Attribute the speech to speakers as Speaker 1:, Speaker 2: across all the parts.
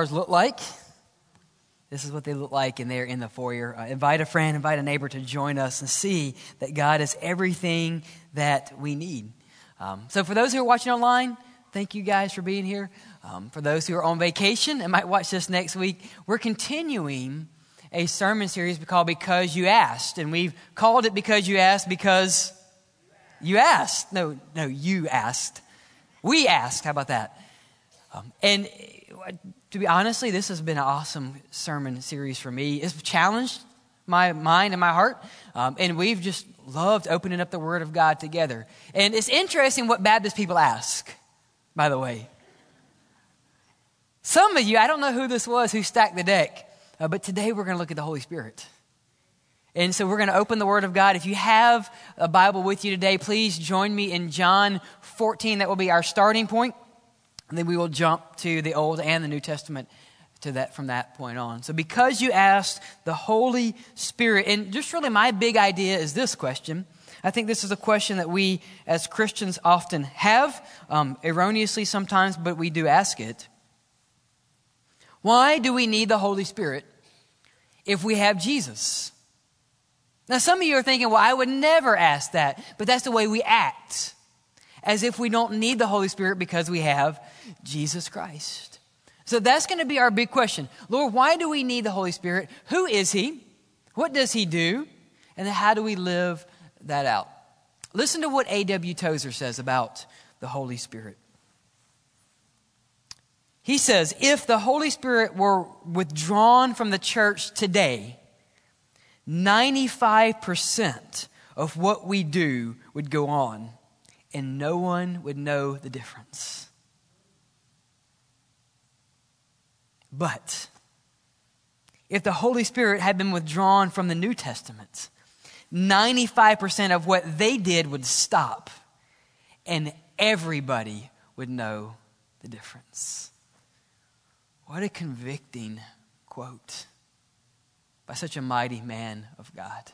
Speaker 1: cards look like. This is what they look like, and they're in the foyer. Uh, invite a friend, invite a neighbor to join us and see that God is everything that we need. Um, so, for those who are watching online, thank you guys for being here. Um, for those who are on vacation and might watch this next week, we're continuing a sermon series called Because You Asked. And we've called it Because You Asked because you asked. No, no, you asked. We asked. How about that? Um, and to be honestly, this has been an awesome sermon series for me. It's challenged my mind and my heart. Um, and we've just loved opening up the Word of God together. And it's interesting what Baptist people ask, by the way. Some of you, I don't know who this was who stacked the deck, uh, but today we're going to look at the Holy Spirit. And so we're going to open the Word of God. If you have a Bible with you today, please join me in John 14. That will be our starting point. And then we will jump to the Old and the New Testament to that from that point on. So because you asked the Holy Spirit, and just really my big idea is this question. I think this is a question that we as Christians often have, um, erroneously sometimes, but we do ask it. Why do we need the Holy Spirit if we have Jesus? Now, some of you are thinking, well, I would never ask that, but that's the way we act, as if we don't need the Holy Spirit because we have Jesus Christ. So that's going to be our big question. Lord, why do we need the Holy Spirit? Who is He? What does He do? And how do we live that out? Listen to what A.W. Tozer says about the Holy Spirit. He says, if the Holy Spirit were withdrawn from the church today, 95% of what we do would go on, and no one would know the difference. But if the Holy Spirit had been withdrawn from the New Testament, 95% of what they did would stop, and everybody would know the difference. What a convicting quote by such a mighty man of God.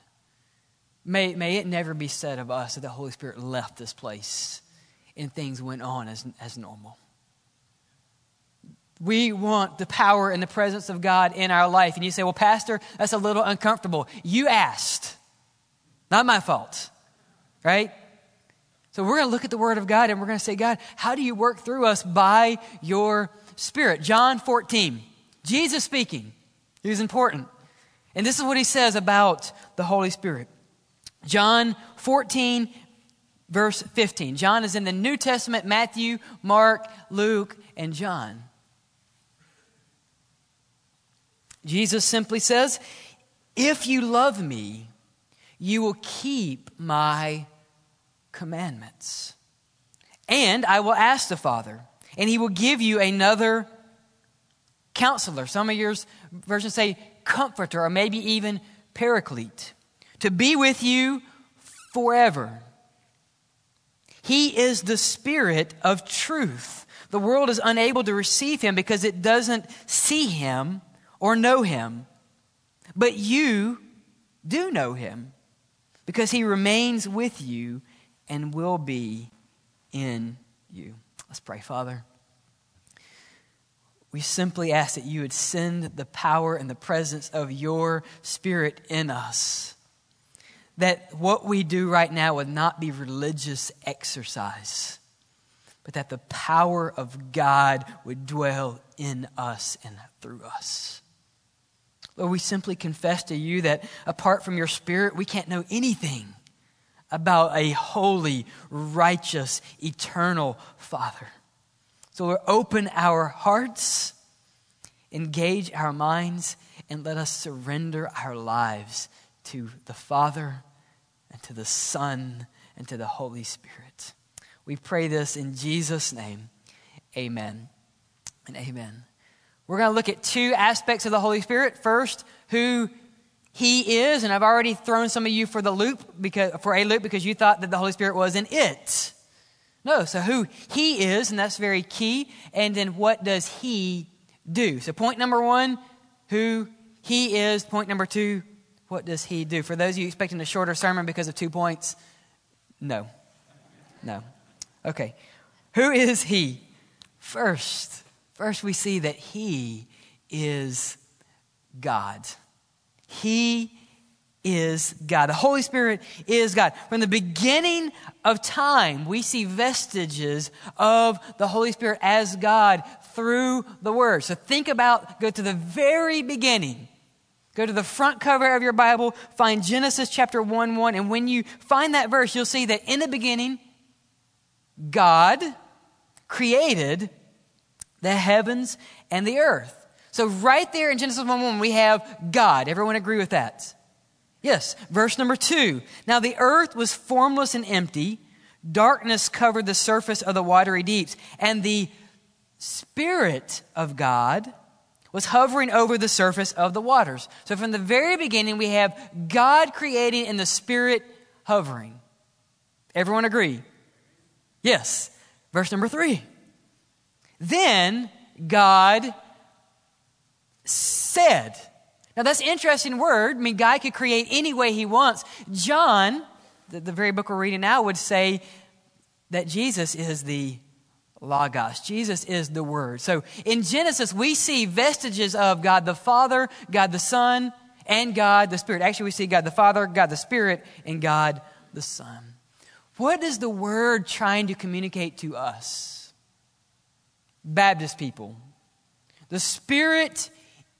Speaker 1: May, may it never be said of us that the Holy Spirit left this place and things went on as, as normal. We want the power and the presence of God in our life. And you say, well, Pastor, that's a little uncomfortable. You asked. Not my fault. Right? So we're going to look at the Word of God and we're going to say, God, how do you work through us by your Spirit? John 14, Jesus speaking. He was important. And this is what he says about the Holy Spirit. John 14, verse 15. John is in the New Testament Matthew, Mark, Luke, and John. Jesus simply says, If you love me, you will keep my commandments. And I will ask the Father, and he will give you another counselor. Some of your versions say comforter, or maybe even paraclete, to be with you forever. He is the Spirit of truth. The world is unable to receive him because it doesn't see him or know him. But you do know him because he remains with you and will be in you. Let's pray, Father. We simply ask that you would send the power and the presence of your Spirit in us. That what we do right now would not be religious exercise, but that the power of God would dwell in us and through us. Lord, we simply confess to you that apart from your Spirit, we can't know anything about a holy, righteous, eternal Father. So, Lord, open our hearts, engage our minds, and let us surrender our lives to the Father and to the Son and to the Holy Spirit. We pray this in Jesus' name. Amen and amen. We're going to look at two aspects of the Holy Spirit. First, who he is, and I've already thrown some of you for the loop because for a loop because you thought that the Holy Spirit was an it. No, so who he is, and that's very key. And then what does he do? So point number one, who he is. Point number two, what does he do? For those of you expecting a shorter sermon because of two points, no. No. Okay. Who is he? First, First, we see that He is God. He is God. The Holy Spirit is God. From the beginning of time, we see vestiges of the Holy Spirit as God through the Word. So think about, go to the very beginning. Go to the front cover of your Bible, find Genesis chapter 1 1, and when you find that verse, you'll see that in the beginning, God created the heavens and the earth. So, right there in Genesis 1 1, we have God. Everyone agree with that? Yes. Verse number two. Now the earth was formless and empty. Darkness covered the surface of the watery deeps. And the Spirit of God was hovering over the surface of the waters. So from the very beginning, we have God creating and the Spirit hovering. Everyone agree? Yes. Verse number three. Then God said, now, that's an interesting word. I mean, God could create any way he wants. John, the, the very book we're reading now, would say that Jesus is the Logos. Jesus is the Word. So in Genesis, we see vestiges of God the Father, God the Son, and God the Spirit. Actually, we see God the Father, God the Spirit, and God the Son. What is the Word trying to communicate to us? Baptist people. The Spirit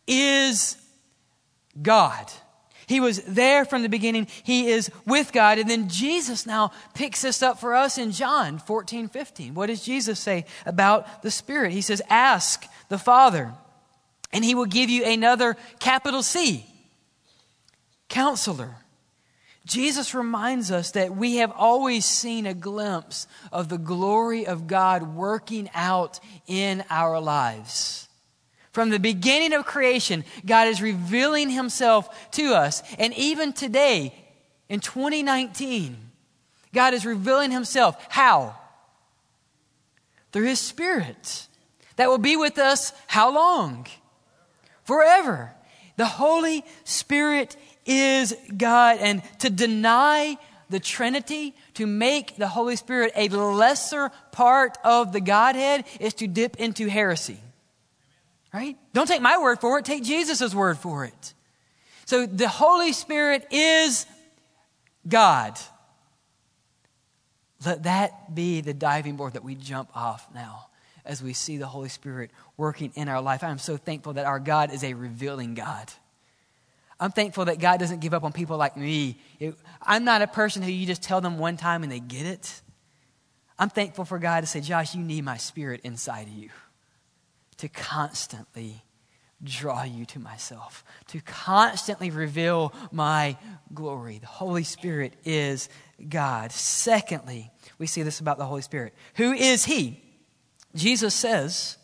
Speaker 1: is God. He was there from the beginning. He is with God. And then Jesus now picks this up for us in John 14, 15. What does Jesus say about the Spirit? He says, Ask the Father, and he will give you another capital C, counselor. Jesus reminds us that we have always seen a glimpse of the glory of God working out in our lives. From the beginning of creation, God is revealing himself to us. And even today, in 2019, God is revealing himself. How? Through his spirit. That will be with us how long? Forever. The Holy Spirit is God. And to deny the Trinity, to make the Holy Spirit a lesser part of the Godhead, is to dip into heresy. Right? Don't take my word for it, take Jesus' word for it. So the Holy Spirit is God. Let that be the diving board that we jump off now as we see the Holy Spirit working in our life. I'm so thankful that our God is a revealing God. I'm thankful that God doesn't give up on people like me. It, I'm not a person who you just tell them one time and they get it. I'm thankful for God to say, Josh, you need my spirit inside of you to constantly draw you to myself, to constantly reveal my glory. The Holy Spirit is God. Secondly, we see this about the Holy Spirit. Who is He? Jesus says,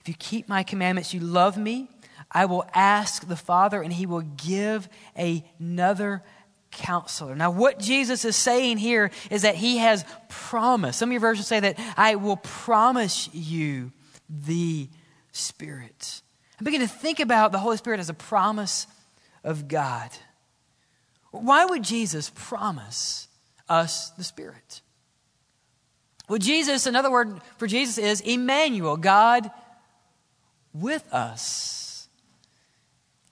Speaker 1: If you keep my commandments, you love me. I will ask the Father, and He will give another counselor. Now, what Jesus is saying here is that he has promised. Some of your versions say that I will promise you the Spirit. I begin to think about the Holy Spirit as a promise of God. Why would Jesus promise us the Spirit? Well, Jesus, another word for Jesus is Emmanuel, God with us.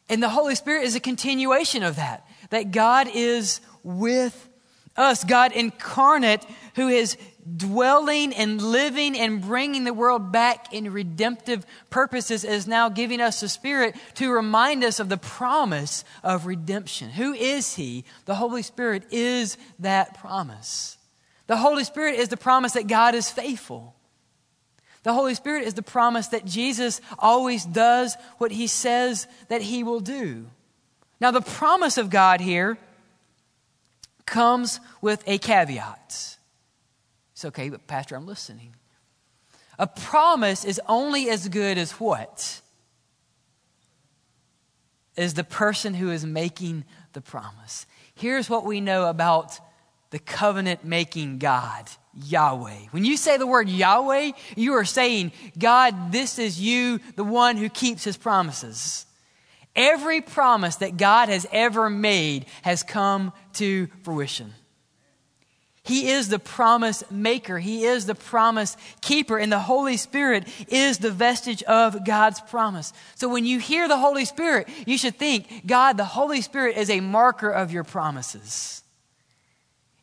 Speaker 1: And the Holy Spirit is a continuation of that that God is with us. God incarnate who is dwelling and living and bringing the world back in redemptive purposes is now giving us the Spirit to remind us of the promise of redemption. Who is He? The Holy Spirit is that promise. The Holy Spirit is the promise that God is faithful. The Holy Spirit is the promise that Jesus always does what He says that He will do. Now, the promise of God here comes with a caveat. It's okay, but Pastor, I'm listening. A promise is only as good as what? Is the person who is making the promise. Here's what we know about the covenant making God, Yahweh. When you say the word Yahweh, you are saying, God, this is you, the one who keeps his promises. Every promise that God has ever made has come to fruition. He is the promise maker. He is the promise keeper. And the Holy Spirit is the vestige of God's promise. So when you hear the Holy Spirit, you should think, God, the Holy Spirit is a marker of your promises.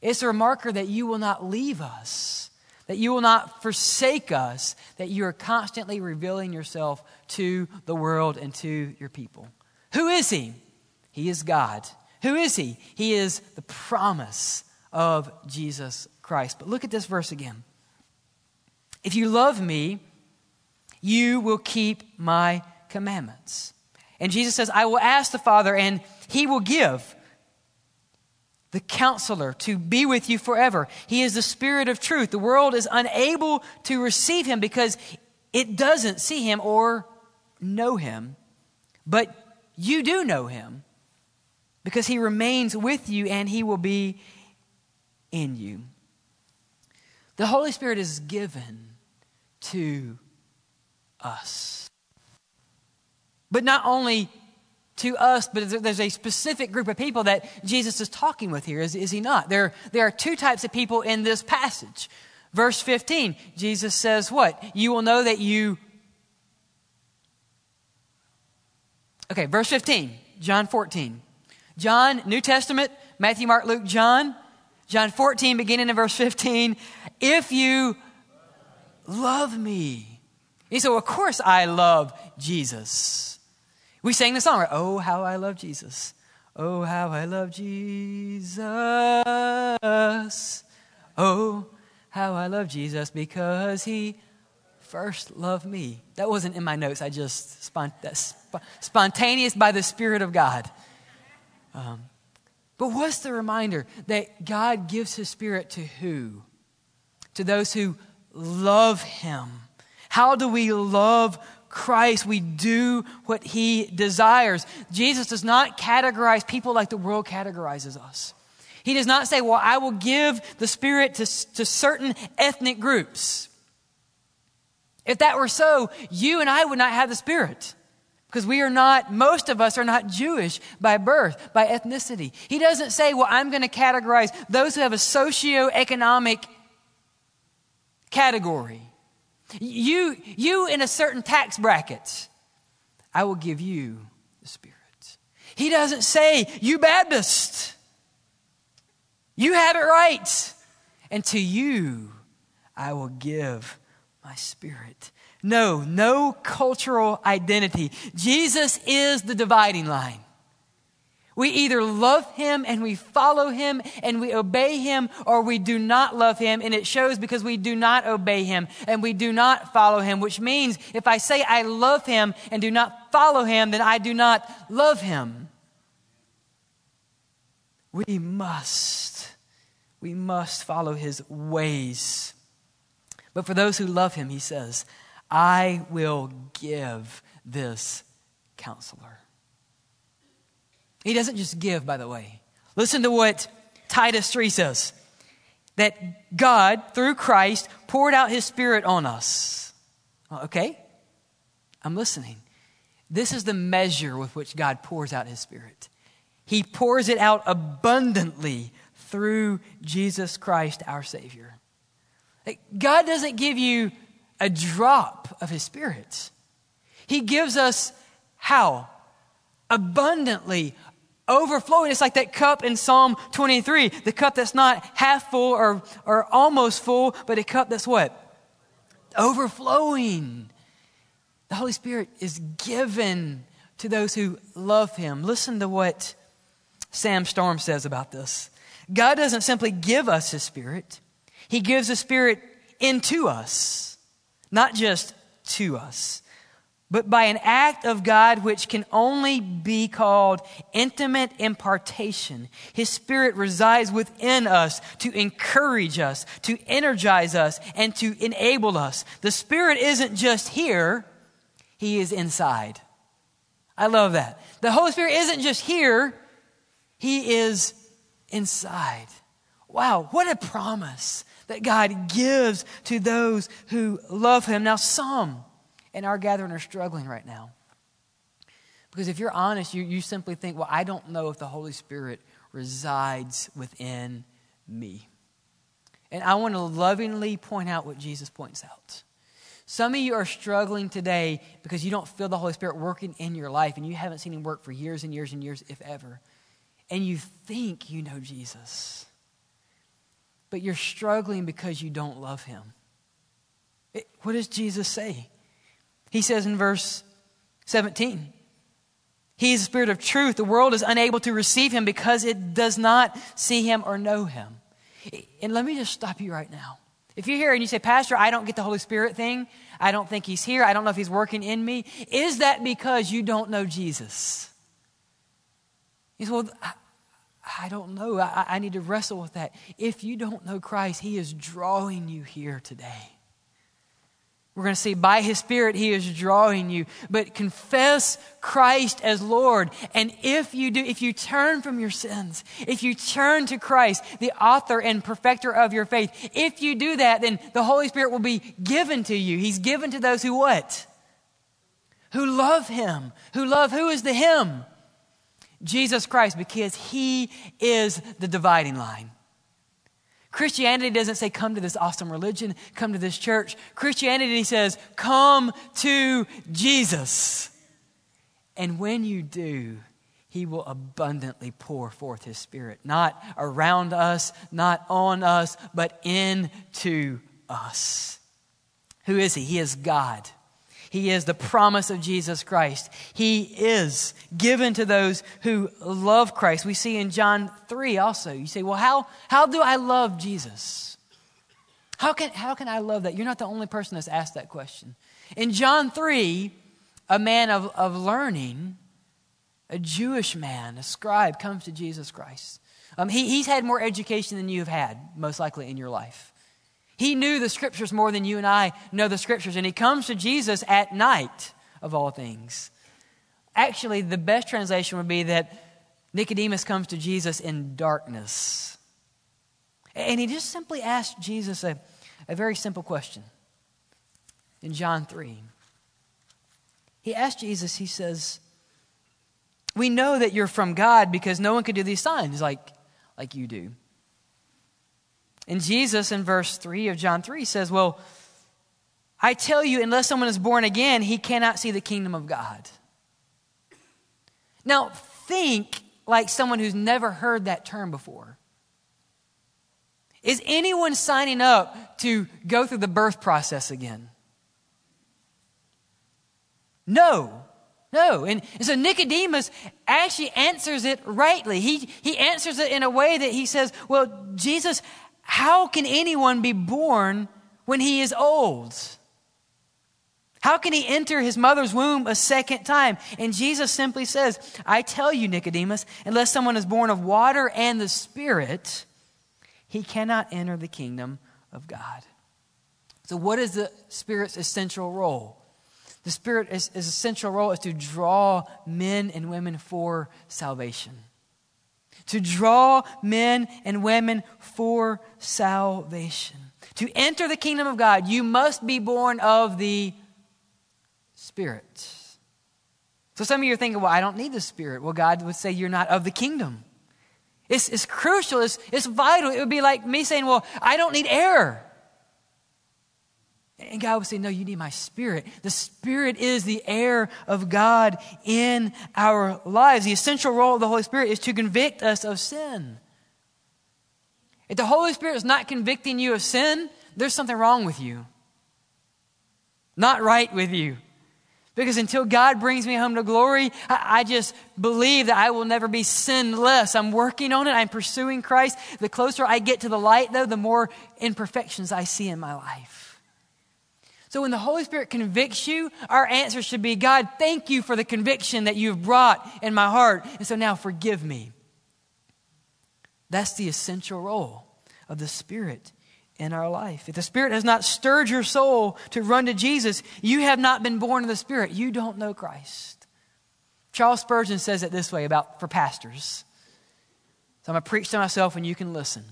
Speaker 1: It's a marker that you will not leave us, that you will not forsake us, that you are constantly revealing yourself to the world and to your people. Who is He? He is God. Who is He? He is the promise of Jesus Christ. But look at this verse again. If you love me, you will keep my commandments. And Jesus says, I will ask the Father, and he will give the counselor to be with you forever. He is the Spirit of truth. The world is unable to receive him because it doesn't see him or know him. But you do know him because he remains with you and he will be in you. The Holy Spirit is given to us. But not only to us, but there's a specific group of people that Jesus is talking with here, is, is he not? There, there are two types of people in this passage. Verse 15, Jesus says, What? You will know that you. Okay, verse 15, John 14. John, New Testament, Matthew, Mark, Luke, John. John 14, beginning in verse 15, if you love me. And so, of course, I love Jesus. We sang the song, right? Oh, how I love Jesus. Oh, how I love Jesus. Oh, how I love Jesus because he first loved me. That wasn't in my notes. I just, spont- spontaneous by the Spirit of God. Um, but what's the reminder that God gives his spirit to who? To those who love him. How do we love Christ? We do what he desires. Jesus does not categorize people like the world categorizes us. He does not say, Well, I will give the Spirit to, to certain ethnic groups. If that were so, you and I would not have the Spirit. Because we are not, most of us are not Jewish by birth, by ethnicity. He doesn't say, well, I'm going to categorize those who have a socio-economic category. You, you in a certain tax bracket, I will give you the Spirit. He doesn't say, you Baptist, you have it right. And to you, I will give my Spirit. No, no cultural identity. Jesus is the dividing line. We either love him and we follow him and we obey him, or we do not love him, and it shows because we do not obey him and we do not follow him, which means if I say I love him and do not follow him, then I do not love him. We must, we must follow his ways. But for those who love him, he says, I will give this counselor. He doesn't just give, by the way. Listen to what Titus 3 says that God, through Christ, poured out his Spirit on us. Okay? I'm listening. This is the measure with which God pours out his Spirit. He pours it out abundantly through Jesus Christ, our Savior. God doesn't give you a drop of His Spirit. He gives us how? Abundantly, overflowing. It's like that cup in Psalm 23, the cup that's not half full or, or almost full, but a cup that's what? Overflowing. The Holy Spirit is given to those who love Him. Listen to what Sam Storm says about this. God doesn't simply give us His Spirit, He gives His Spirit into us not just to us, but by an act of God which can only be called intimate impartation. His Spirit resides within us to encourage us, to energize us, and to enable us. The Spirit isn't just here, He is inside. I love that. The Holy Spirit isn't just here, He is inside. Wow, what a promise that God gives to those who love Him. Now, some in our gathering are struggling right now. Because if you're honest, you, you simply think, well, I don't know if the Holy Spirit resides within me. And I want to lovingly point out what Jesus points out. Some of you are struggling today because you don't feel the Holy Spirit working in your life and you haven't seen Him work for years and years and years, if ever. And you think you know Jesus, but you're struggling because you don't love Him. It, what does Jesus say? He says in verse 17, He is the Spirit of truth. The world is unable to receive Him because it does not see Him or know Him. And let me just stop you right now. If you're here and you say, Pastor, I don't get the Holy Spirit thing, I don't think He's here, I don't know if He's working in me, is that because you don't know Jesus? He says, Well, I, don't know. I, I need to wrestle with that. If you don't know Christ, He is drawing you here today. We're going to see by His Spirit, He is drawing you. But confess Christ as Lord. And if you do, if you turn from your sins, if you turn to Christ, the author and perfecter of your faith, if you do that, then the Holy Spirit will be given to you. He's given to those who what? Who love Him. Who love, who is the Him? Jesus Christ, because He is the dividing line. Christianity doesn't say, come to this awesome religion, come to this church. Christianity says, come to Jesus. And when you do, he will abundantly pour forth his spirit, not around us, not on us, but into us. Who is he? He is God. He is the promise of Jesus Christ. He is given to those who love Christ. We see in John 3 also. You say, well, how, how do I love Jesus? How can, how can I love that? You're not the only person that's asked that question. In John 3, a man of, of learning, a Jewish man, a scribe, comes to Jesus Christ. Um, he, he's had more education than you have had, most likely, in your life. He knew the scriptures more than you and I know the scriptures, and he comes to Jesus at night, of all things. Actually, the best translation would be that Nicodemus comes to Jesus in darkness. And he just simply asked Jesus a, a very simple question in John 3. He asked Jesus, he says, We know that you're from God because no one could do these signs like, like you do. And Jesus, in verse 3 of John 3, says, Well, I tell you, unless someone is born again, he cannot see the kingdom of God. Now, think like someone who's never heard that term before. Is anyone signing up to go through the birth process again? No. No. And, and, so Nicodemus actually answers it rightly. He, he answers it in a way that he says, Well, Jesus, how can anyone be born when he is old? How can he enter his mother's womb a second time? And Jesus simply says, I tell you, Nicodemus, unless someone is born of water and the Spirit, he cannot enter the kingdom of God. So, what is the Spirit's essential role? The Spirit's essential role is to draw men and women for salvation to draw men and women for salvation. To enter the kingdom of God, you must be born of the Spirit. So some of you are thinking, well, I don't need the Spirit. Well, God would say you're not of the kingdom. It's, it's crucial, it's, it's vital. It would be like me saying, well, I don't need air. And God would say, No, you need my spirit. The spirit is the air of God in our lives. The essential role of the Holy Spirit is to convict us of sin. If the Holy Spirit is not convicting you of sin, there's something wrong with you. Not right with you. Because until God brings me home to glory, I, I, just believe that I will never be sinless. I'm working on it. I'm pursuing Christ. The closer I get to the light, though, the more imperfections I see in my life. So when the Holy Spirit convicts you, our answer should be God, thank you for the conviction that you've brought in my heart. And so now forgive me. That's the essential role of the Spirit in our life. If the Spirit has not stirred your soul to run to Jesus, you have not been born of the Spirit. You don't know Christ. Charles Spurgeon says it this way about for pastors. So I'm going to preach to myself and you can listen.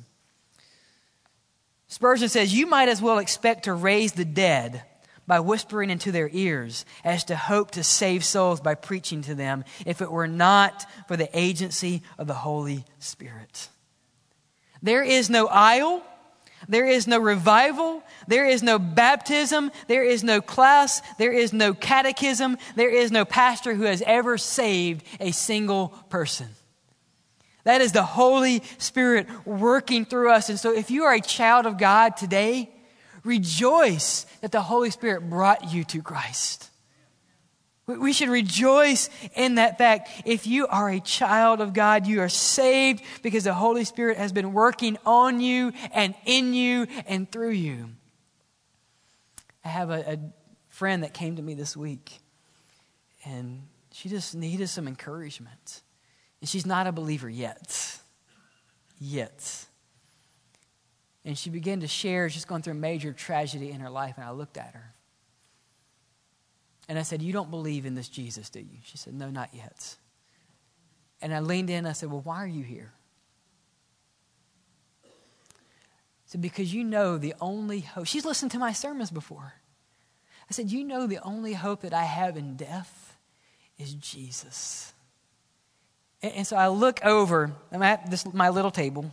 Speaker 1: Spurgeon says, You might as well expect to raise the dead by whispering into their ears as to hope to save souls by preaching to them if it were not for the agency of the Holy Spirit. There is no aisle, There is no revival. There is no baptism. There is no class. There is no catechism. There is no pastor who has ever saved a single person. That is the Holy Spirit working through us. And so if you are a child of God today, rejoice that the Holy Spirit brought you to Christ. We should rejoice in that fact. If you are a child of God, you are saved because the Holy Spirit has been working on you and in you and through you. I have a, a friend that came to me this week, and she just needed some encouragement. And she's not a believer yet. Yet. And she began to share, she's going through a major tragedy in her life, and I looked at her. And I said, You don't believe in this Jesus, do you? She said, No, not yet. And I leaned in I said, Well, why are you here? I said, Because you know the only hope. She's listened to my sermons before. I said, You know the only hope that I have in death is Jesus. And, and so I look over, I'm at this, my little table,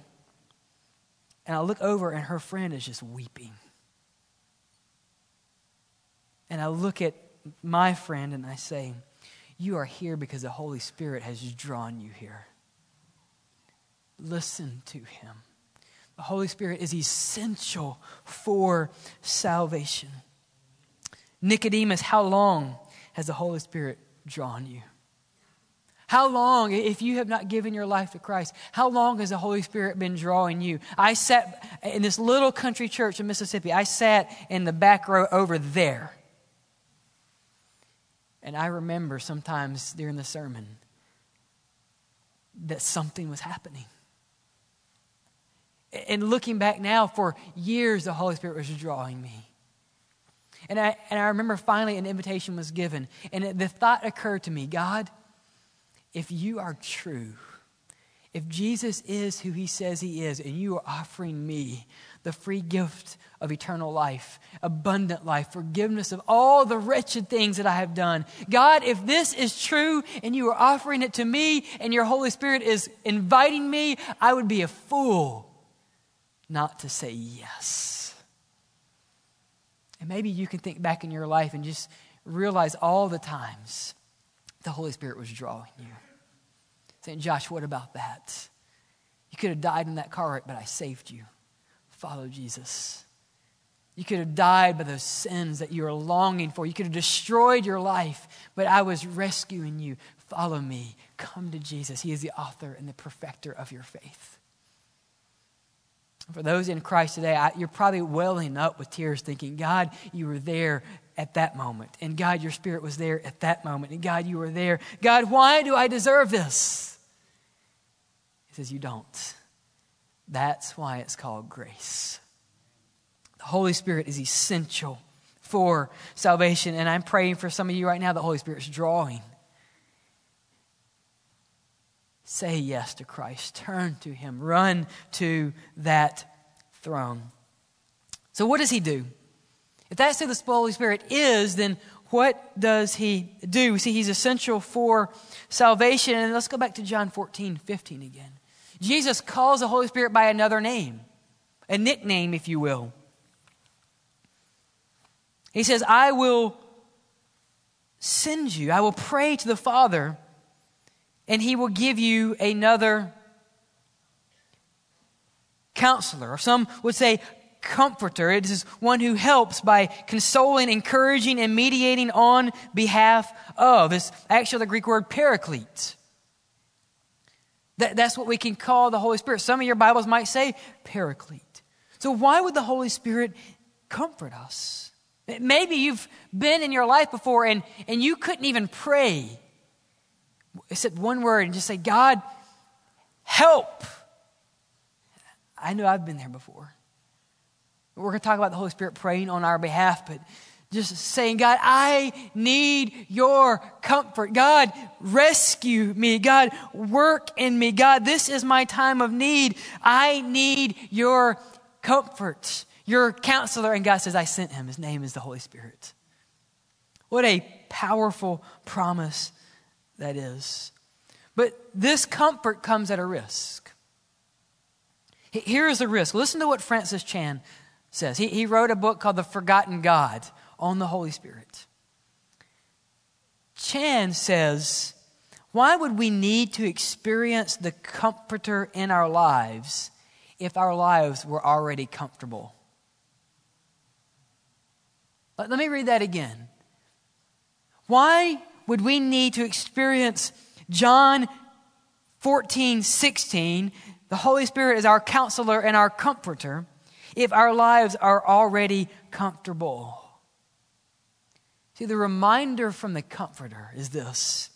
Speaker 1: and I look over, and her friend is just weeping. And I look at my friend and I say, You are here because the Holy Spirit has drawn you here. Listen to him. The Holy Spirit is essential for salvation. Nicodemus, how long has the Holy Spirit drawn you? How long, if you have not given your life to Christ, how long has the Holy Spirit been drawing you? I sat in this little country church in Mississippi. I sat in the back row over there. And I remember sometimes during the sermon that something was happening. And looking back now, for years, the Holy Spirit was drawing me. And I, and I remember finally an invitation was given. And the thought occurred to me God, if you are true, if Jesus is who he says he is, and you are offering me the free gift of eternal life, abundant life, forgiveness of all the wretched things that I have done. God, if this is true and you are offering it to me and your Holy Spirit is inviting me, I would be a fool not to say yes. And maybe you can think back in your life and just realize all the times the Holy Spirit was drawing you. Saying, Josh, what about that? You could have died in that car wreck, but I saved you follow Jesus. You could have died by those sins that you are longing for. You could have destroyed your life, but I was rescuing you. Follow me. Come to Jesus. He is the author and the perfecter of your faith. For those in Christ today, I, you're probably welling up with tears thinking, God, you were there at that moment. And God, your spirit was there at that moment. And God, you were there. God, why do I deserve this? He says, You don't. That's why it's called grace. The Holy Spirit is essential for salvation. And I'm praying for some of you right now, the Holy Spirit's drawing. Say yes to Christ. Turn to Him. Run to that throne. So, what does He do? If that's who the Holy Spirit is, then what does He do? We see He's essential for salvation. And let's go back to John 14, 15 again. Jesus calls the Holy Spirit by another name, a nickname, if you will. He says, I will send you, I will pray to the Father, and he will give you another counselor. Or some would say, comforter. It is one who helps by consoling, encouraging, and mediating on behalf of. It's actually the Greek word paraclete. That, that's what we can call the Holy Spirit. Some of your Bibles might say paraclete. So, why would the Holy Spirit comfort us? Maybe you've been in your life before and, and you couldn't even pray. Said one word and just say, God, help. I know I've been there before. We're going to talk about the Holy Spirit praying on our behalf, but just saying, God, I need your comfort. God, rescue me. God, work in me. God, this is my time of need. I need your comfort, your counselor. And God says, I sent him. His name is the Holy Spirit. What a powerful promise that is. But this comfort comes at a risk. Here is the risk. Listen to what Francis Chan says. He, he wrote a book called The Forgotten God on the Holy Spirit. Chan says, Why would we need to experience the Comforter in our lives if our lives were already comfortable? Let, let me read that again. Why would we need to experience John 14, 16, the Holy Spirit is our counselor and our comforter, if our lives are already comfortable? See, the reminder from the Comforter is this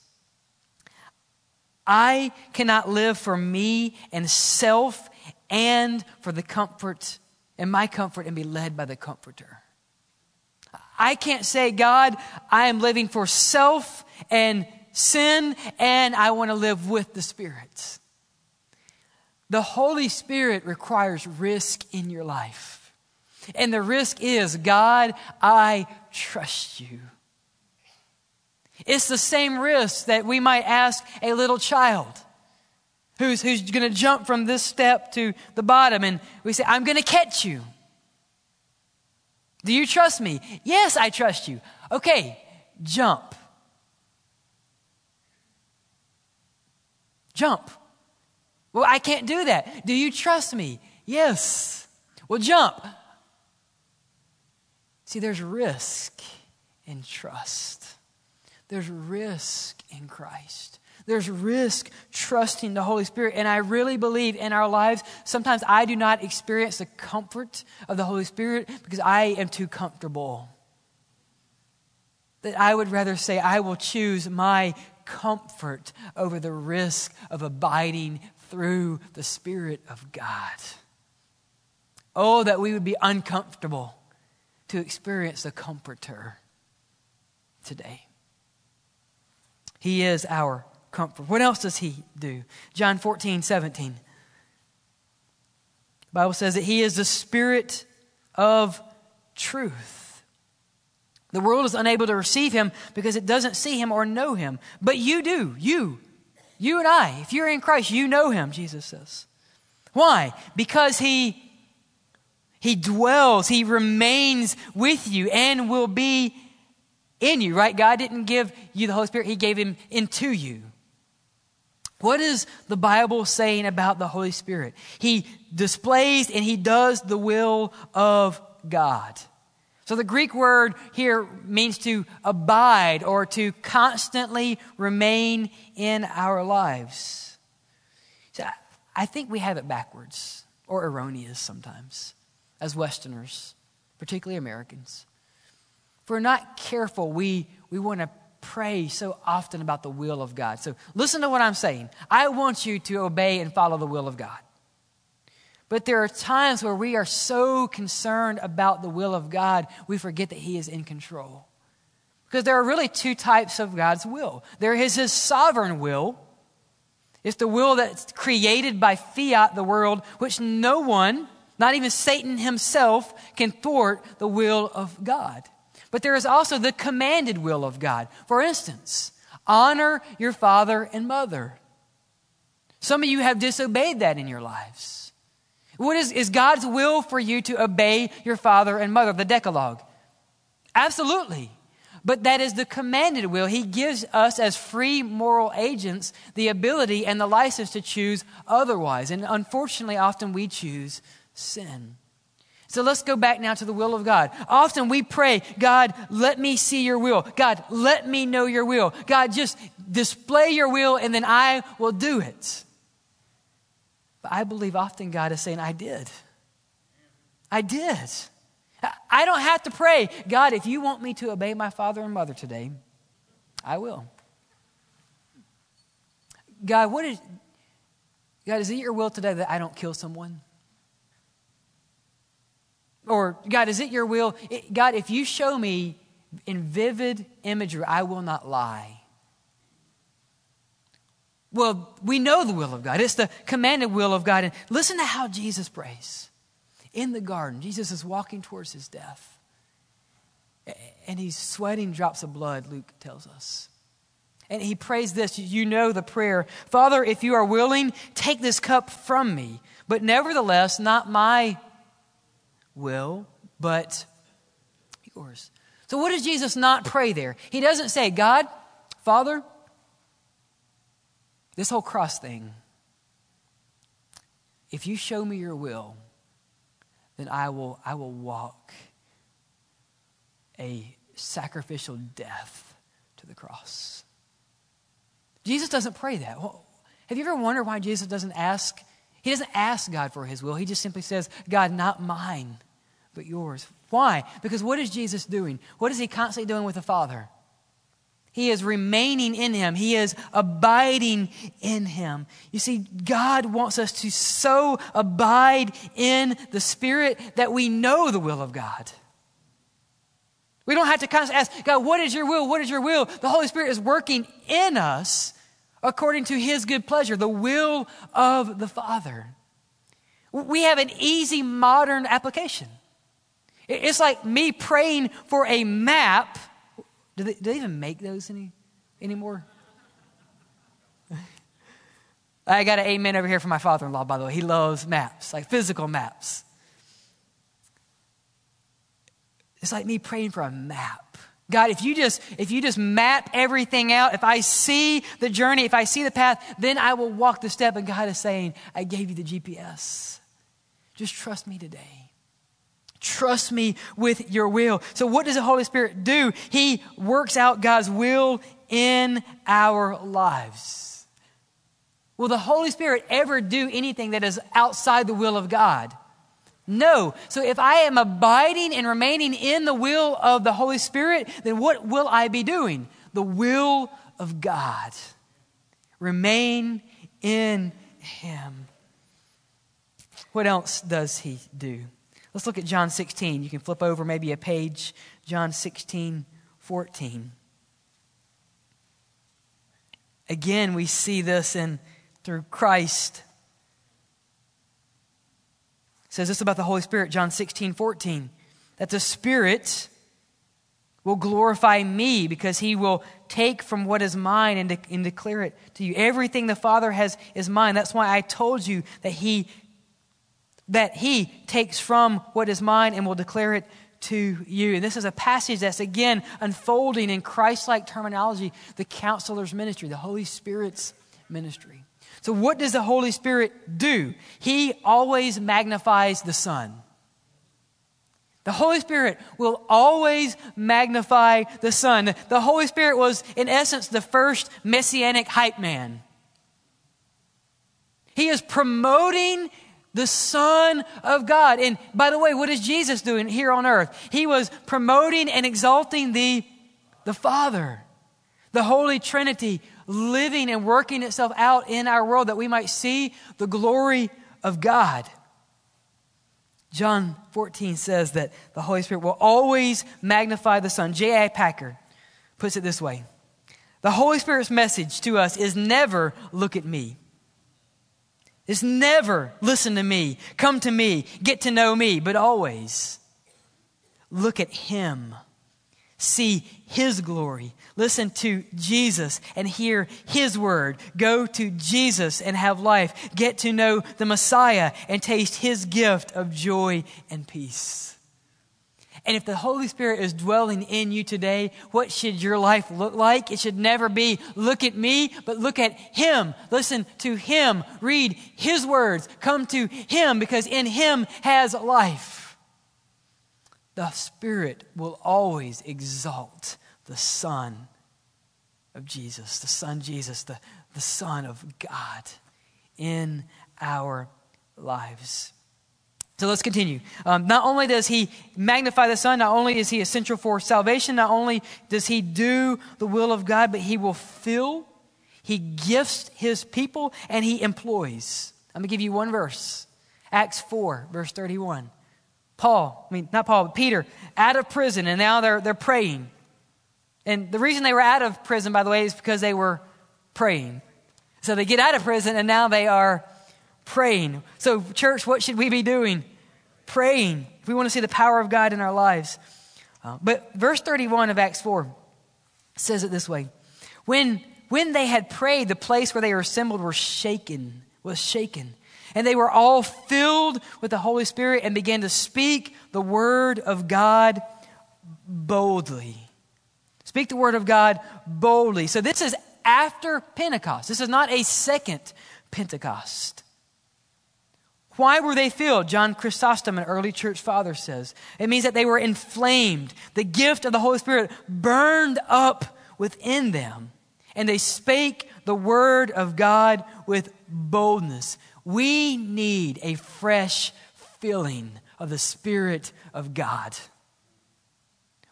Speaker 1: I cannot live for me and self and for the comfort and my comfort and be led by the Comforter. I can't say, God, I am living for self and sin, and I want to live with the Spirit. The Holy Spirit requires risk in your life. And the risk is, God, I trust you. It's the same risk that we might ask a little child who's, who's going to jump from this step to the bottom, and we say, I'm going to catch you. Do you trust me? Yes, I trust you. Okay, jump. Jump. Well, I can't do that. Do you trust me? Yes. Well, jump. See, there's risk in trust. There's risk in Christ. There's risk trusting the Holy Spirit. And I really believe in our lives, sometimes I do not experience the comfort of the Holy Spirit because I am too comfortable. That I would rather say, I will choose my comfort over the risk of abiding through the Spirit of God. Oh, that we would be uncomfortable to experience the Comforter today. He is our comfort. What else does he do? John 14, 17. The Bible says that he is the spirit of truth. The world is unable to receive him because it doesn't see him or know him. But you do. You. You and I. If you're in Christ, you know him, Jesus says. Why? Because he he dwells, he remains with you and will be in you, right? God didn't give you the Holy Spirit, He gave Him into you. What is the Bible saying about the Holy Spirit? He displays and He does the will of God. So the Greek word here means to abide or to constantly remain in our lives. So I think we have it backwards or erroneous sometimes as Westerners, particularly Americans. If we're not careful, we, we want to pray so often about the will of God. So listen to what I'm saying. I want you to obey and follow the will of God. But there are times where we are so concerned about the will of God, we forget that He is in control. Because there are really two types of God's will there is His sovereign will. It's the will that's created by fiat, the world, which no one, not even Satan himself, can thwart the will of God. But there is also the commanded will of God. For instance, honor your father and mother. Some of you have disobeyed that in your lives. What is, is God's will for you to obey your father and mother, the Decalogue? Absolutely. But that is the commanded will. He gives us, as free moral agents, the ability and the license to choose otherwise. And unfortunately, often we choose sin. So let's go back now to the will of God. Often we pray, God, let me see your will. God, let me know your will. God, just display your will and then I will do it. But I believe often God is saying, I did. I did. I don't have to pray, God, if you want me to obey my father and mother today, I will. God, what is, God, is it your will today that I don't kill someone? Or, God, is it your will? God, if you show me in vivid imagery, I will not lie. Well, we know the will of God. It's the commanded will of God. And listen to how Jesus prays. In the garden, Jesus is walking towards his death. And he's sweating drops of blood, Luke tells us. And he prays this. You know the prayer Father, if you are willing, take this cup from me. But nevertheless, not my will, but yours. So, what does Jesus not pray there? He doesn't say, God, Father, this whole cross thing, if you show me your will, then I will, I will walk a sacrificial death to the cross. Jesus doesn't pray that. Well, have you ever wondered why Jesus doesn't ask? He doesn't ask God for his will. He just simply says, God, not mine, but yours. Why? Because what is Jesus doing? What is he constantly doing with the Father? He is remaining in him. He is abiding in him. You see, God wants us to so abide in the Spirit that we know the will of God. We don't have to constantly ask, God, what is your will? What is your will? The Holy Spirit is working in us according to his good pleasure, the will of the Father. We have an easy modern application. It's like me praying for a map do they, do they even make those any, anymore? I got an amen over here from my father in law, by the way. He loves maps, like physical maps. It's like me praying for a map. God, if you just if you just map everything out, if I see the journey, if I see the path, then I will walk the step. And God is saying, I gave you the GPS. Just trust me today. Trust me with your will. So, what does the Holy Spirit do? He works out God's will in our lives. Will the Holy Spirit ever do anything that is outside the will of God? No. So, if I am abiding and remaining in the will of the Holy Spirit, then what will I be doing? The will of God. Remain in Him. What else does He do? Let's look at John 16. You can flip over maybe a page, John 16, 14. Again, we see this in through Christ. It says this about the Holy Spirit, John 16, 14, that the Spirit will glorify me because he will take from what is mine and, de- and declare it to you. Everything the Father has is mine. That's why I told you that he that he takes from what is mine and will declare it to you. And this is a passage that's again unfolding in Christ like terminology the counselor's ministry, the Holy Spirit's ministry. So, what does the Holy Spirit do? He always magnifies the Son. The Holy Spirit will always magnify the Son. The Holy Spirit was, in essence, the first messianic hype man. He is promoting the Son of God. And by the way, what is Jesus doing here on earth? He was promoting and exalting the, the Father, the Holy Trinity, living and working itself out in our world that we might see the glory of God. John 14 says that the Holy Spirit will always magnify the Son. J.I. Packer puts it this way The Holy Spirit's message to us is never look at me is never listen to me, come to me, get to know me, but always look at Him, see His glory, listen to Jesus and hear His word, go to Jesus and have life, get to know the Messiah and taste His gift of joy and peace. And if the Holy Spirit is dwelling in you today, what should your life look like? It should never be look at me, but look at Him. Listen to Him. Read His words. Come to Him because in Him has life. The Spirit will always exalt the Son of Jesus, the Son Jesus, the, the Son of God in our lives. So let's continue. Um, not only does he magnify the Son, not only is he essential for salvation, not only does he do the will of God, but he will fill, he gifts his people, and he employs. I'm going to give you one verse Acts 4, verse 31. Paul, I mean, not Paul, but Peter, out of prison, and now they're, they're praying. And the reason they were out of prison, by the way, is because they were praying. So they get out of prison, and now they are praying. So, church, what should we be doing? Praying. If we want to see the power of God in our lives. Uh, but verse 31 of Acts 4 says it this way When when they had prayed, the place where they were assembled were shaken, was shaken. And they were all filled with the Holy Spirit and began to speak the word of God boldly. Speak the word of God boldly. So this is after Pentecost. This is not a second Pentecost. Why were they filled? John Chrysostom, an early church father, says it means that they were inflamed. The gift of the Holy Spirit burned up within them, and they spake the word of God with boldness. We need a fresh filling of the Spirit of God.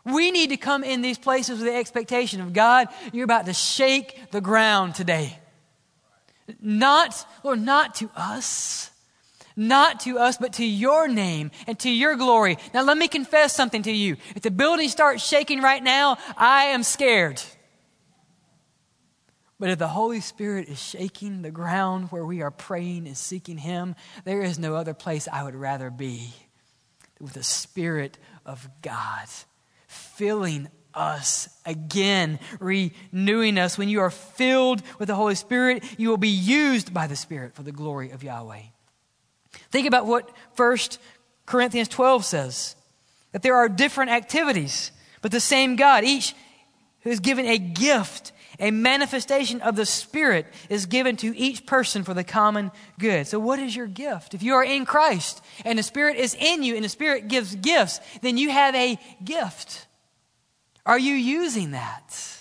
Speaker 1: We need to come in these places with the expectation of God, you're about to shake the ground today. Not, Lord, not to us, not to us, but to your name and to your glory. Now, let me confess something to you. If the building starts shaking right now, I am scared. But if the Holy Spirit is shaking the ground where we are praying and seeking Him, there is no other place I would rather be with the Spirit of God filling us again, renewing us. When you are filled with the Holy Spirit, you will be used by the Spirit for the glory of Yahweh. Think about what 1 Corinthians 12 says that there are different activities, but the same God, each who is given a gift, a manifestation of the Spirit is given to each person for the common good. So, what is your gift? If you are in Christ and the Spirit is in you and the Spirit gives gifts, then you have a gift. Are you using that?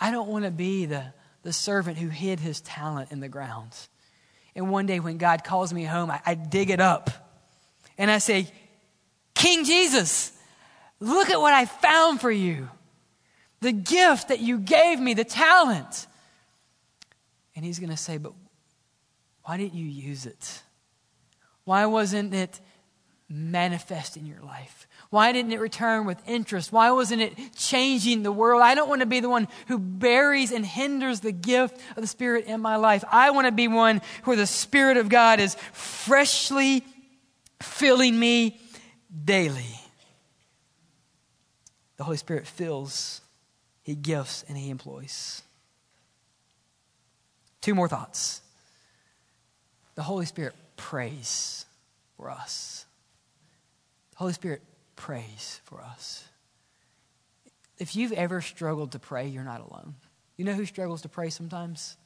Speaker 1: I don't want to be the, the servant who hid his talent in the ground. And one day when God calls me home, I, I dig it up and I say, King Jesus, look at what I found for you. The gift that you gave me, the talent. And he's going to say, But why didn't you use it? Why wasn't it manifest in your life? Why didn't it return with interest? Why wasn't it changing the world? I don't want to be the one who buries and hinders the gift of the Spirit in my life. I want to be one where the Spirit of God is freshly filling me daily. The Holy Spirit fills, He gifts, and He employs. Two more thoughts. The Holy Spirit prays for us. The Holy Spirit prays for us. If you've ever struggled to pray, you're not alone. You know who struggles to pray sometimes?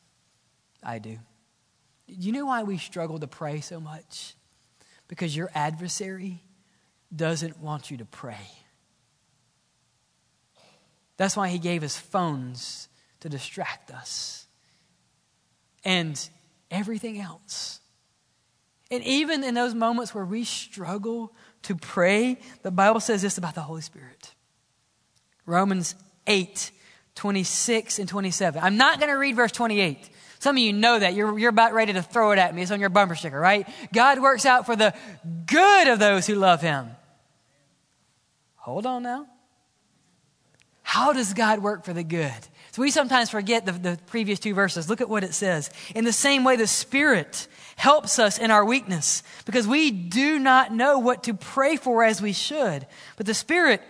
Speaker 1: I do. You know why we struggle to pray so much? Because your adversary doesn't want you to pray. That's why he gave us phones to distract us and everything else. And even in those moments where we struggle to pray, the Bible says this about the Holy Spirit. Romans 8, 26 and 27. I'm not going to read verse 28. Some of you know that. You're, you're about ready to throw it at me. It's on your bumper sticker, right? God works out for the good of those who love him. Hold on now. How does God work for the good? So we sometimes forget the, the previous two verses. Look at what it says. In the same way, the Spirit helps us in our weakness because we do not know what to pray for as we should. But the Spirit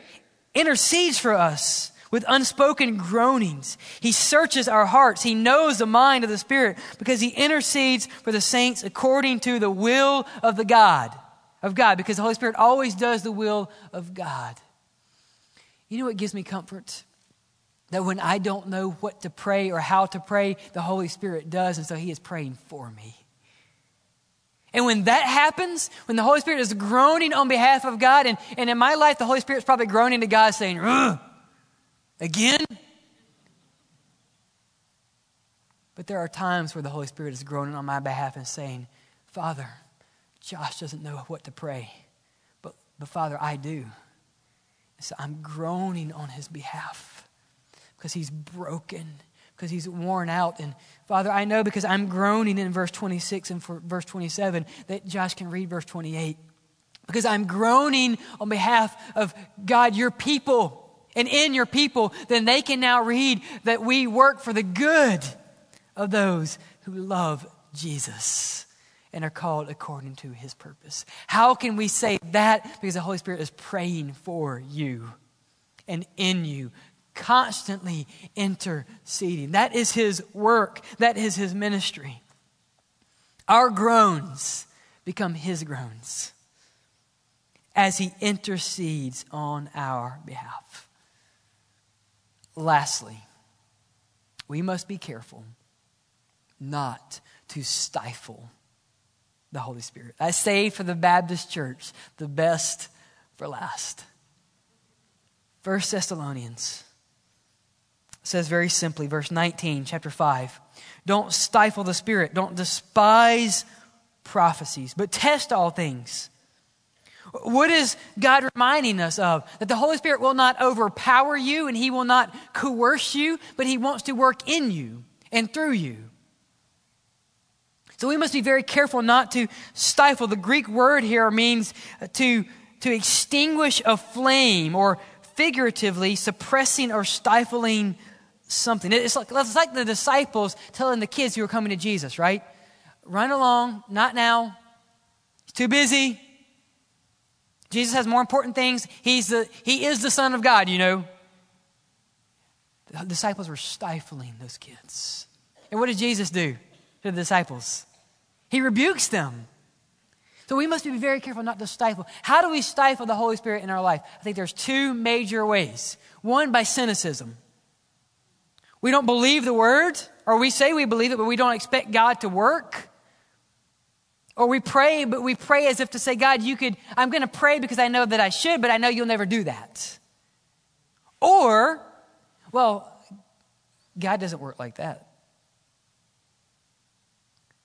Speaker 1: intercedes for us with unspoken groanings. He searches our hearts. He knows the mind of the Spirit because He intercedes for the saints according to the will of the God, of God, because the Holy Spirit always does the will of God. You know what gives me comfort? That when I don't know what to pray or how to pray, the Holy Spirit does, and so He is praying for me. And when that happens, when the Holy Spirit is groaning on behalf of God, and, and in my life, the Holy Spirit's probably groaning to God saying, again? But there are times where the Holy Spirit is groaning on my behalf and saying, Father, Josh doesn't know what to pray, but, but Father, I do. So I'm groaning on his behalf because he's broken because he's worn out. And Father, I know because I'm groaning in verse 26 and for verse 27 that Josh can read verse 28. Because I'm groaning on behalf of God, your people, and in your people, then they can now read that we work for the good of those who love Jesus and are called according to his purpose. How can we say that? Because the Holy Spirit is praying for you and in you constantly interceding. That is his work, that is his ministry. Our groans become his groans as he intercedes on our behalf. Lastly, we must be careful not to stifle the Holy Spirit. I say for the Baptist church, the best for last. First Thessalonians says very simply, verse 19, chapter 5 Don't stifle the Spirit, don't despise prophecies, but test all things. What is God reminding us of? That the Holy Spirit will not overpower you and He will not coerce you, but He wants to work in you and through you. So we must be very careful not to stifle. The Greek word here means to, to extinguish a flame or figuratively suppressing or stifling something. It's like, it's like the disciples telling the kids who are coming to Jesus, right? Run along, not now. He's too busy. Jesus has more important things. He's the, he is the Son of God, you know. The disciples were stifling those kids. And what did Jesus do to the disciples? He rebukes them. So we must be very careful not to stifle. How do we stifle the Holy Spirit in our life? I think there's two major ways. One, by cynicism. We don't believe the word, or we say we believe it, but we don't expect God to work. Or we pray, but we pray as if to say, God, you could, I'm going to pray because I know that I should, but I know you'll never do that. Or, well, God doesn't work like that.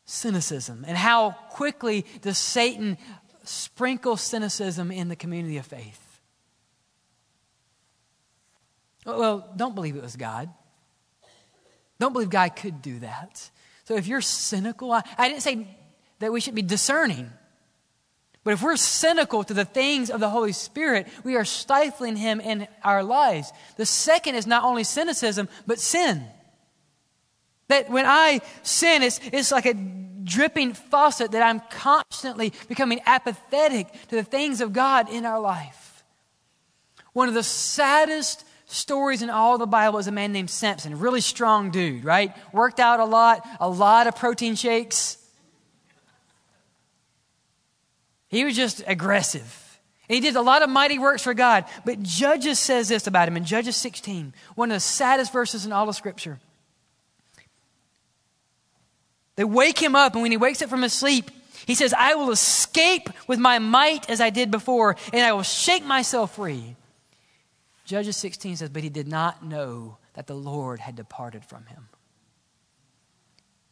Speaker 1: Cynicism. And how quickly does Satan sprinkle cynicism in the community of faith? Well, don't believe it was God. Don't believe God could do that. So if you're cynical, I, I didn't say that we should be discerning. But if we're cynical to the things of the Holy Spirit, we are stifling Him in our lives. The second is not only cynicism, but sin. That when I sin, it's, it's like a dripping faucet that I'm constantly becoming apathetic to the things of God in our life. One of the saddest stories in all the Bible is a man named Samson, really strong dude, right? Worked out a lot, a lot of protein shakes. He was just aggressive. He did a lot of mighty works for God. But Judges says this about him in Judges 16, one of the saddest verses in all of Scripture. They wake him up, and when he wakes up from his sleep, he says, I will escape with my might as I did before, and I will shake myself free. Judges 16 says, But he did not know that the Lord had departed from him.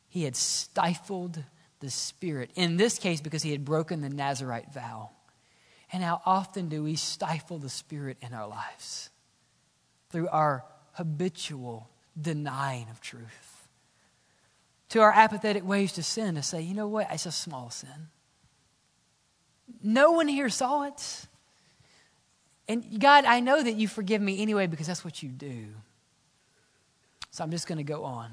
Speaker 1: He had stifled the Spirit. In this case, because he had broken the Nazarite vow. And how often do we stifle the Spirit in our lives? Through our habitual denying of truth. To our apathetic ways to sin, to say, you know what, it's a small sin. No one here saw it. And God, I know that you forgive me anyway because that's what you do. So I'm just going to go on.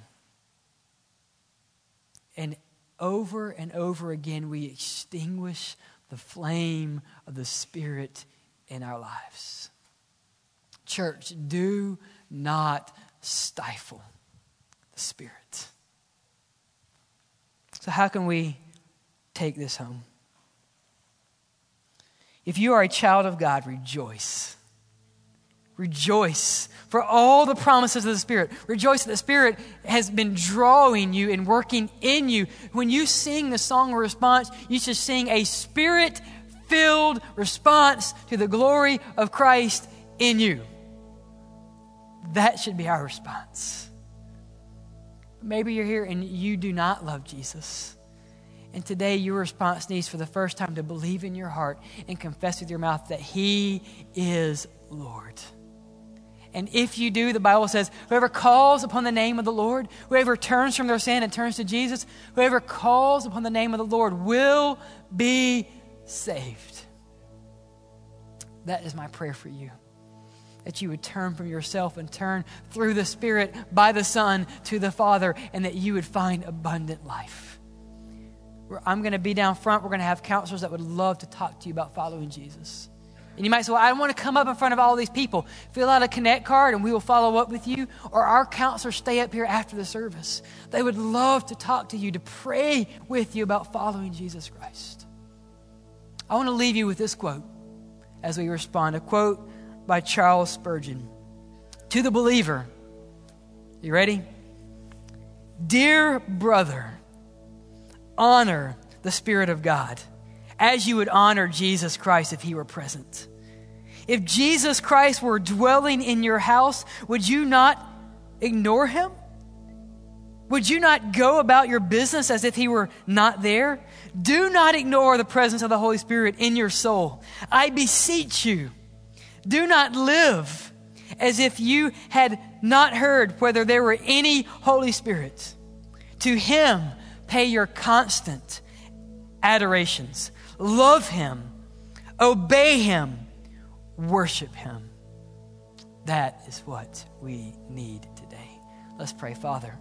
Speaker 1: And over and over again, we extinguish the flame of the Spirit in our lives. Church, do not stifle the Spirit. So, how can we take this home? If you are a child of God, rejoice. Rejoice for all the promises of the Spirit. Rejoice that the Spirit has been drawing you and working in you. When you sing the song of response, you should sing a Spirit filled response to the glory of Christ in you. That should be our response. Maybe you're here and you do not love Jesus. And today, your response needs for the first time to believe in your heart and confess with your mouth that He is Lord. And if you do, the Bible says, whoever calls upon the name of the Lord, whoever turns from their sin and turns to Jesus, whoever calls upon the name of the Lord will be saved. That is my prayer for you. That you would turn from yourself and turn through the Spirit by the Son to the Father, and that you would find abundant life. I'm going to be down front. We're going to have counselors that would love to talk to you about following Jesus. And you might say, Well, I don't want to come up in front of all these people. Fill out a connect card and we will follow up with you. Or our counselors stay up here after the service. They would love to talk to you, to pray with you about following Jesus Christ. I want to leave you with this quote as we respond a quote by Charles Spurgeon To the believer, you ready? Dear brother, honor the Spirit of God as you would honor Jesus Christ if he were present. If Jesus Christ were dwelling in your house, would you not ignore him? Would you not go about your business as if he were not there? Do not ignore the presence of the Holy Spirit in your soul. I beseech you, do not live as if you had not heard whether there were any Holy Spirit. To him, pay your constant adorations love Him, obey Him, worship Him. That is what we need today. Let's pray, Father.